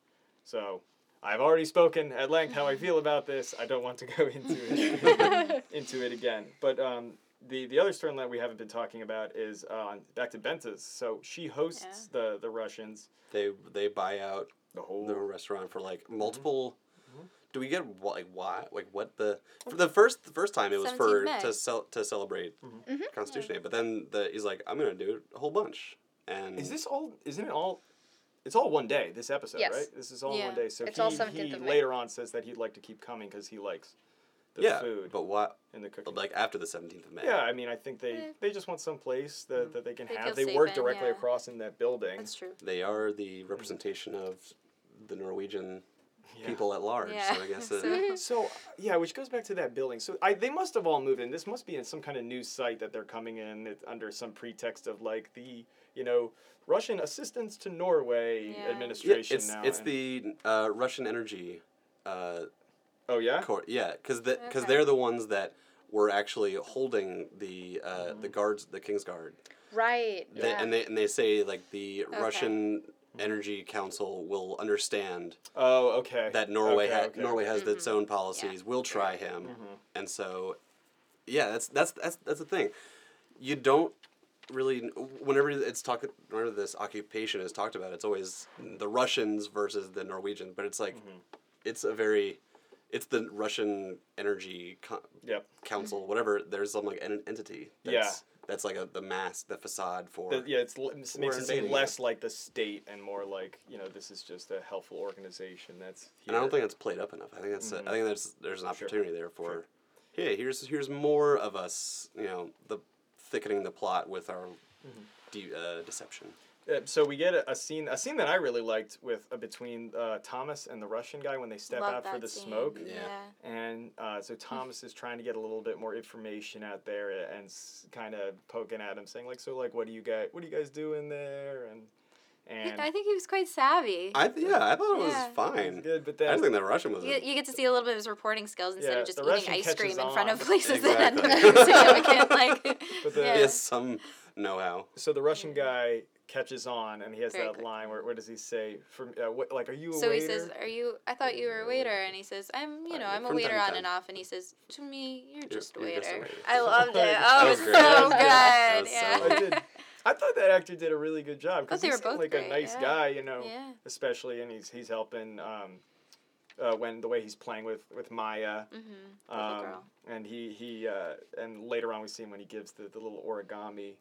So I've already spoken at length how I feel about this. I don't want to go into it into it again. But um, the the other storyline we haven't been talking about is uh, back to Bente's. So she hosts the the Russians. They they buy out The whole the restaurant for like multiple. Mhm. Do we get what like why like what the for the first the first time it was for May. to cel- to celebrate Mhm. Mhm. Constitution Day, but then the he's like I'm gonna do a whole bunch and Is this all? Isn't it all? It's all one day. This episode, Yes. right? This is all Yeah. one day. So It's he, all 17th he of May. later on says that he'd like to keep coming because he likes the yeah food but what and the cooking. like after the seventeenth of May yeah, I mean, I think they, Eh. they just want some place that, that they can They have. They work in, directly yeah. across in that building. That's true. they are the representation of the Norwegian Yeah. people at large. Yeah. So I guess uh, So- So yeah, which goes back to that building. So I they must have all moved in. This must be in some kind of news site that they're coming in it's under some pretext of like the you know Russian assistance to Norway Yeah. yeah, administration it's now. it's the uh, Russian energy. Uh, oh yeah Cor- yeah, because the because Okay. they're the ones that were actually holding the uh, the guards, the King's Guard. Right. They, Yeah. and they and they say like the Russian Energy Council will understand Oh, okay. that Norway Okay, ha- okay, Norway okay. has its mm-hmm. own policies. We'll try him, mm-hmm. and so yeah, that's that's that's that's the thing. You don't really whenever it's talk whenever this occupation is talked about, it's always the Russians versus the Norwegians, but it's like mm-hmm. it's a very it's the Russian energy co- Yep. council, whatever. There's some like en- entity. That's, Yeah. That's like a the mask, the facade for. The, yeah, it's, it makes it seem less like the state and more like you know this is just a helpful organization that's. And I don't think it's played up enough. I think that's. I think there's there's an Sure. opportunity there for, Sure. hey, here's here's more of us. You know, the thickening the plot with our de- uh, deception. Uh, so we get a, a scene, a scene that I really liked with uh, between uh, Thomas and the Russian guy when they step Love out for the scene. smoke. Yeah. And uh, so Thomas is trying to get a little bit more information out there and s- kind of poking at him, saying like, "So like, what do you guys, what do you guys do in there?" And and I think he was quite savvy. I th- yeah, I thought it was Yeah. it's fine. good, but I then didn't think the Russian was. You, you get to see a little bit of his reporting skills instead Yeah, of just eating Russian ice catches cream in front of on. places that end Exactly. being significant. Like, But the- yeah. He has some know-how. so the Russian guy catches on and he has Very that quick. line where what does he say? From uh, what, like, are you a So waiter? he says, "Are you? I thought you were a waiter." And he says, "I'm, you know, Uh, I'm a from time waiter to on time. and off." And he says, "To me, you're just a you're waiter." just a waiter. I loved it. That Oh, was it's so good. was. That was Yeah. so I did. I thought that actor did a really good job because they he were seemed both like great, a nice yeah. guy, you know. Yeah. Especially, and he's he's helping um, uh, when the way he's playing with with Maya. Mm-hmm. Um, girl. and he he uh, and later on we see him when he gives the, the little origami.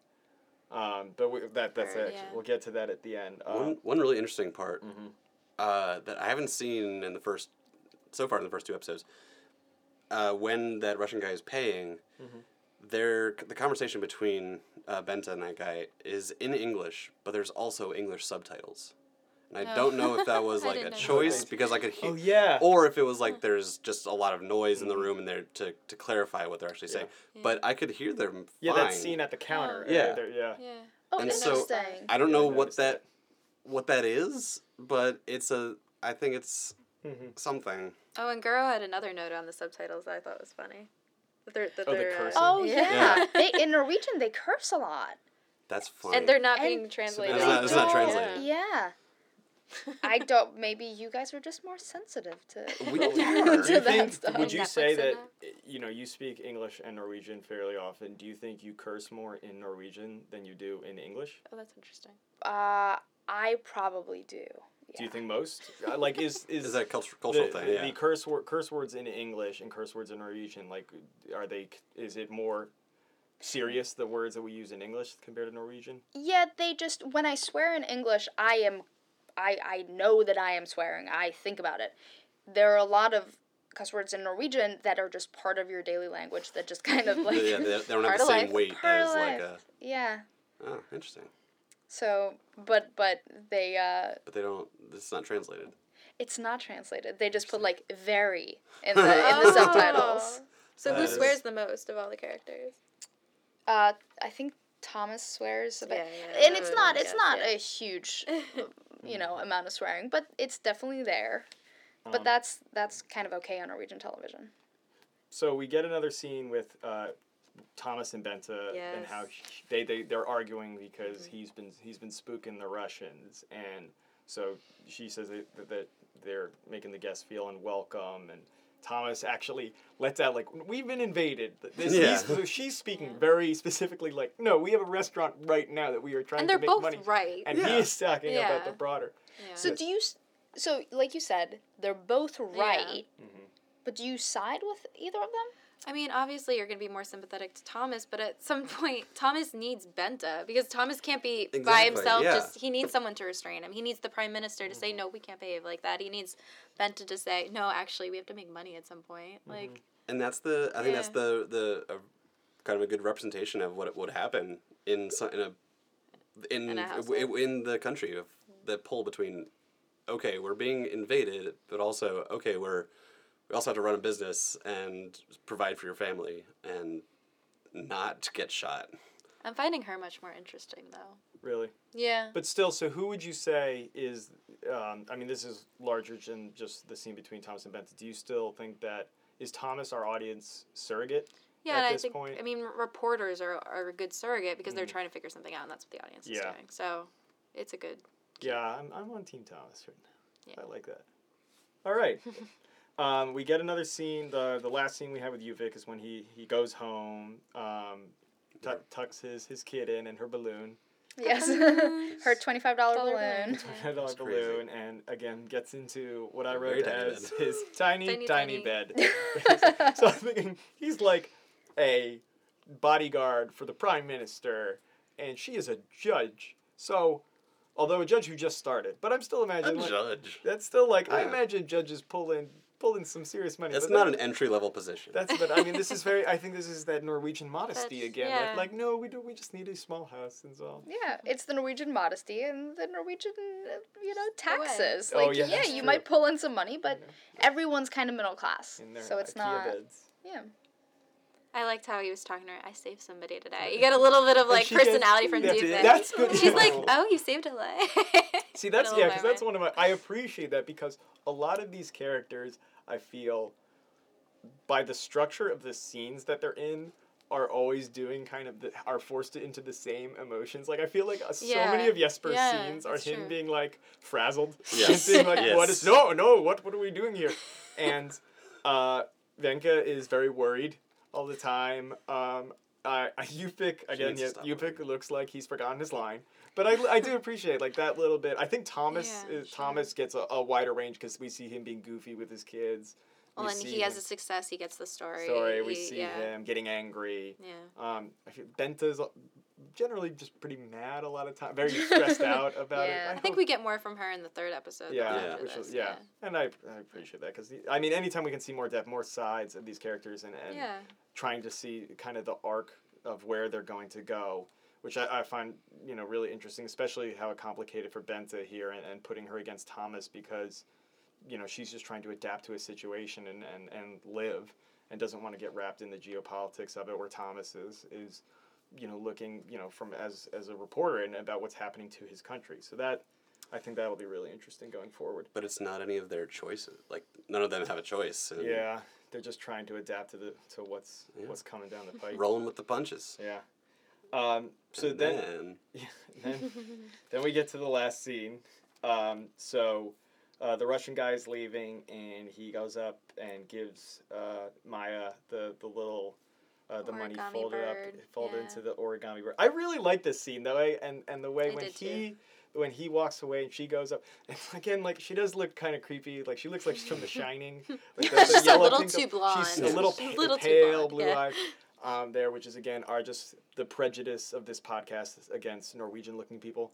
Um, but we, that that's Bird, actually yeah. we'll get to that at the end. Uh, one one really interesting part mhm. uh, that I haven't seen in the first so far in the first two episodes. Uh, when that Russian guy is paying, Mhm. there the conversation between uh, Bente and that guy is in English, but there's also English subtitles, and I Oh. don't know if that was I like a didn't know choice because I could hear, Oh yeah. or if it was like there's just a lot of noise in the room and there to, to clarify what they're actually saying. Yeah. But I could hear them. yeah, fine. that scene at the counter. Uh, Yeah. there- yeah. Yeah. Oh, And so- interesting. I don't Yeah, I know what noticed that, what that is, but it's a. I think it's Mhm. something. Oh, and Guro had another note on the subtitles that I thought was funny. That they're, that Oh, the they're, uh, cursing? oh Yeah. yeah, Yeah. they in Norwegian they curse a lot. That's funny. and they're not And- being translated. It's not- it's not Yeah. translated. Yeah. I don't. Maybe you guys are just more sensitive to. We Do are. you that think? stuff. Would you Netflix say that that? you know you speak English and Norwegian fairly often? Do you think you curse more in Norwegian than you do in English? Oh, that's interesting. Uh, I probably do. Yeah. Do you think most? Uh, Like is is, Is that a culture, cultural the, thing? Yeah. the curse word curse words in English and curse words in Norwegian like are they is it more serious the words that we use in English compared to Norwegian? Yeah, they just when I swear in English, I am, I I know that I am swearing. I think about it. There are a lot of cuss words in Norwegian that are just part of your daily language that just kind of like yeah, they, they don't have the same life. weight Part of as like a. yeah. Oh, interesting. So, but but they uh, But they don't. It's not translated. it's not translated. They just put like very in the in the subtitles. So That who is- swears the most of all the characters? Uh, I think Thomas swears a bit, Yeah, yeah, and it's not would it's guess, not yeah. a huge, you know, amount of swearing, but it's definitely there. But Um, that's that's kind of okay on Norwegian television. So we get another scene with uh, Thomas and Bente and how Yes. sh- they they they're arguing because he's been he's been spooking the Russians and so she says that, that they're making the guests feel unwelcome and Thomas actually lets out like we've been invaded. This, Yeah. so she's speaking very specifically like no we have a restaurant right now that we are trying And to they're make both money right. and Yeah. he is talking about the broader. Yeah. So do you? So like you said, they're both right. Mhm. But do you side with either of them? I mean, obviously you're going to be more sympathetic to Thomas, but at some point Thomas needs Bente because Thomas can't be by himself. yeah. Just he needs someone to restrain him. He needs the prime minister to say no, we can't behave like that. He needs Bente to say no, actually we have to make money at some point. Like And that's the. I think that's the the uh, kind of a good representation of what would happen in some, in a in In a w- household. in the country of the pull between. Okay, we're being invaded, but also okay, we're we also have to run a business and provide for your family and not get shot. I'm finding her much more interesting though. Really. Yeah. But still, so who would you say is? Um, I mean, this is larger than just the scene between Thomas and Bente. Do you still think that is Thomas our audience surrogate? Yeah, at and I this think point? I mean reporters are, are a good surrogate because they're trying to figure something out, and that's what the audience is doing. So, it's a good cute. Yeah, I'm, I'm on Team Thomas right now. Yeah. I like that. All right. um, we get another scene. The the last scene we have with Djupvik is when he, he goes home, um, tu- tucks his, his kid in and her balloon, Yes. Her $25 Dollar balloon. balloon. $25 That's crazy. balloon, and again gets into what I wrote very as bed. his tiny, tiny, Tiny, bed. so I'm thinking he's like a bodyguard for the prime minister, and she is a judge. So, although a judge who just started, but I'm still A imagining like, judge. that's still like I imagine judges pulling pulling some serious money. That's but not that- an entry level position. That's but I mean this is very I think this is that Norwegian modesty That's- again. yeah. That, like no, we don't. We just need a small house and so. Yeah, it's the Norwegian modesty and the Norwegian, uh, you know, way. taxes. Oh, Like, yeah, yeah, you true. might pull in some money, but Yeah. everyone's kind of middle class, In their so it's IKEA not. beds. Yeah. I liked how he was talking to her. I saved somebody today. You get a little bit of like she gets- personality from that's- Djupvik. that's good. She's like, oh, you saved a life. See, that's yeah, because that's one of my. I appreciate that because a lot of these characters, I feel, by the structure of the scenes that they're in, are always doing kind of the, are forced into the same emotions. Like I feel like uh, so many of Jesper's Yeah, scenes are him true. being like frazzled, Yes. and being like, "What is no, no? What what are we doing here?" And uh, Wenche is very worried all the time. Um, uh, Djupvik again, needs to yeah, Djupvik worrying. looks like he's forgotten his line. But I, I do appreciate like that little bit. I think Thomas Yeah, is, sure. Thomas gets a, a wider range because we see him being goofy with his kids. well, we and he has a success. He gets the story. story. We He- see yeah. him getting angry. Yeah. Um, I feel Bente's generally just pretty mad a lot of time, very stressed out about Yeah. it. I think we get more from her in the third episode. Yeah, this, was, yeah. and I, I appreciate that because I mean, anytime we can see more depth, more sides of these characters, and, and Yeah. trying to see kind of the arc of where they're going to go, which I, I find you know really interesting, especially how it complicated for Bente here and, and putting her against Thomas because you know she's just trying to adapt to a situation and, and, and live and doesn't want to get wrapped in the geopolitics of it where Thomas is is you know looking you know from as as a reporter and about what's happening to his country so that I think that will be really interesting going forward. But it's not any of their choices. Like none of them have a choice. Yeah, they're just trying to adapt to the to what's Yeah. what's coming down the pipe. Rolling with the punches. Yeah. Um, so And then, then yeah, then, then we get to the last scene. Um, so uh, the Russian guy is leaving, and he goes up and gives uh, Maya the the little. Uh, the money Origami folded bird, up, folded yeah. into the origami bird. I really like this scene though, eh, and and the way I when did he when he walks away and she goes up, and again like she does look kind of creepy. Like she looks like she's from The Shining. Like the- the Just a little pink- too blonde. She's a little, Just a pa- little too pale blue yeah. eye um, there, which is again are just the prejudice of this podcast against Norwegian-looking people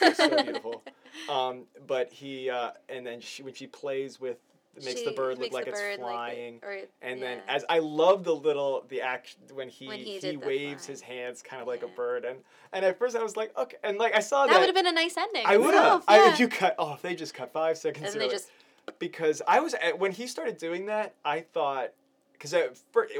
they're so beautiful. Um, but he uh, and then she, when she plays with makes the She bird look like it's like flying. it- or, and then as I love the little the act when he When he he, waves his hands kind of like Yeah. a bird and and at first I was like okay and like I saw that that, would have been a nice ending. I would have itself, I yeah. if you cut oh if they just cut five seconds and they just because I was when he started doing that, I thought because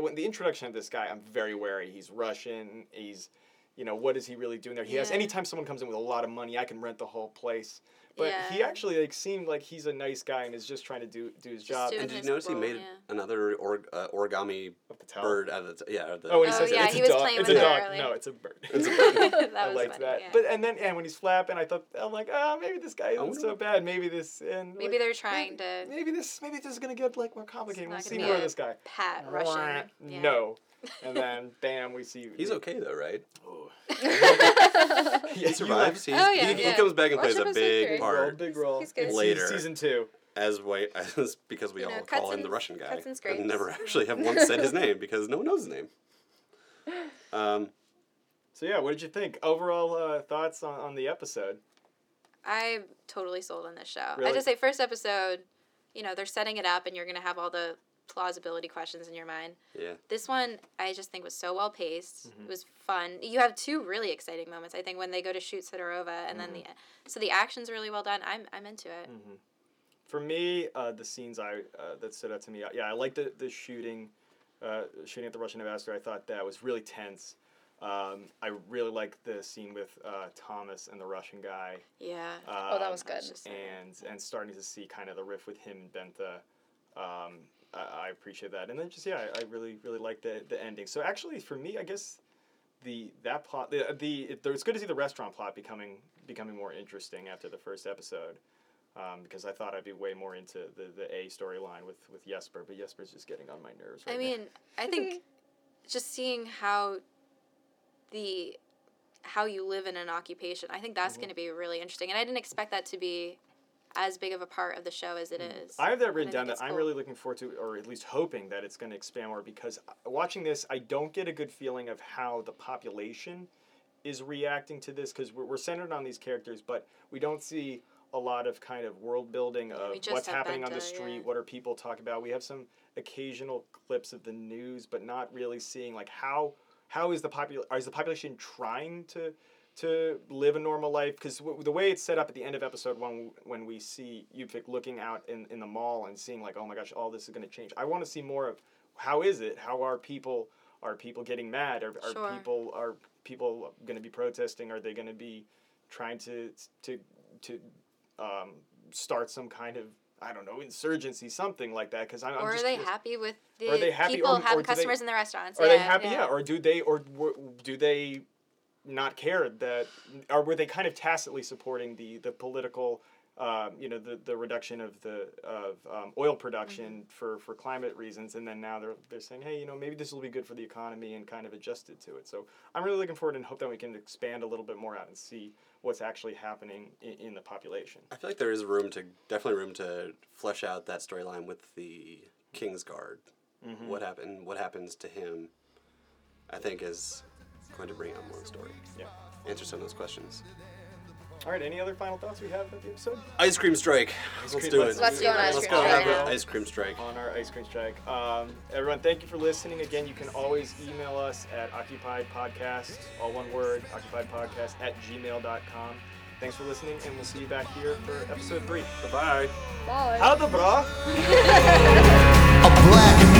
when the introduction of this guy, I'm very wary. He's Russian. He's, you know, what is he really doing there? He has anytime someone comes in with a lot of money, I can rent the whole place. But he actually like seemed like he's a nice guy and is just trying to do do his Just job. and And did you notice he made yeah. another or, uh, origami of the bird out of the t- yeah. The, Oh, when he Oh, says yeah, it, it's he a was dog. playing it's with a dog. earlier. No, it's a bird. It's a bird. that I was liked funny, that. yeah. But and then and when he's flapping, I thought I'm like, ah, maybe this guy isn't so bad. Maybe this and maybe like, they're trying maybe, to maybe this maybe this is gonna get like more complicated. We'll see more of this guy. pat Russian. No. And then bam, we see He's okay though, right? Oh. He survives. He's, Oh, yeah, he, yeah. he comes back and Watch plays a big Victory. Big part big roll. He's good. It's Later. season two. as white as because we You know, all cuts call him the Russian guy cuts and never actually have once said his name because no one knows his name. Um, So yeah, what did you think? Overall uh, thoughts on, on the episode? I'm totally sold on this show. Really? I just say first episode, you know, they're setting it up and you're gonna have all the plausibility questions in your mind. yeah, This one I just think was so well paced. Mhm. It was fun. You have two really exciting moments. I think when they go to shoot Sidorova and then the so the action's really well done. I'm I'm into it. Mm-hmm. For me, uh, the scenes I uh, that stood out to me, yeah, I like the the shooting, uh, shooting at the Russian ambassador. I thought that was really tense. Um, I really like the scene with uh, Thomas and the Russian guy. Yeah. Uh, Oh, that was good. And and starting to see kind of the riff with him and Bente. Um, I, I appreciate that, and then just yeah, I, I really really like the the ending. So actually, for me, I guess the that plot the the it, it's good to see the restaurant plot becoming becoming more interesting after the first episode. Um, because I thought I'd be way more into the, the A storyline with, with Jesper, but Jesper's just getting on my nerves right I now. mean, I think just seeing how the how you live in an occupation, I think that's Mm-hmm. going to be really interesting. And I didn't expect that to be as big of a part of the show as it is. Mm. I have that written down that I'm cool. really looking forward to, or at least hoping that it's going to expand more because uh, watching this, I don't get a good feeling of how the population is reacting to this because we're, we're centered on these characters, but we don't see a lot of kind of world building of what's happening on the street, yeah. what are people talking about. We have some occasional clips of the news, but not really seeing like how how is the popul is the population trying to to live a normal life because w- the way it's set up at the end of episode one when we see Djupvik looking out in, in the mall and seeing like oh my gosh all this is going to change i want to see more of how is it how are people are people getting mad are, are Sure. people are people going to be protesting are they going to be trying to to to um, start some kind of i don't know insurgency something like that because i'm, I'm or are they curious. happy with the Are they happy people or- or having do they- customers in the restaurants? Are yeah, they happy? Yeah. Or do they? Or w- do they not care that? Or were they kind of tacitly supporting the the political? Um, you know the, the reduction of the of um, oil production for, for climate reasons, and then now they're they're saying, hey, you know, maybe this will be good for the economy and kind of adjusted to it. So I'm really looking forward and hope that we can expand a little bit more out and see what's actually happening in, in the population. I feel like there is room to definitely room to flesh out that storyline with the King's Guard. Mm-hmm. What happened? What happens to him? I think is going to bring out more story. Yeah. Answer some of those questions. All right. Any other final thoughts we have about the episode? Ice cream strike. let's cream- do let's- it. Let's go on ice Let's cream go strike. have an ice cream strike. on our ice cream strike. Um, everyone, thank you for listening. Again, you can always email us at occupiedpodcast, all one word, occupiedpodcast at gmail.com. Thanks for listening, and we'll see you back here for episode three. Bye bye. Bye. How the bra? A black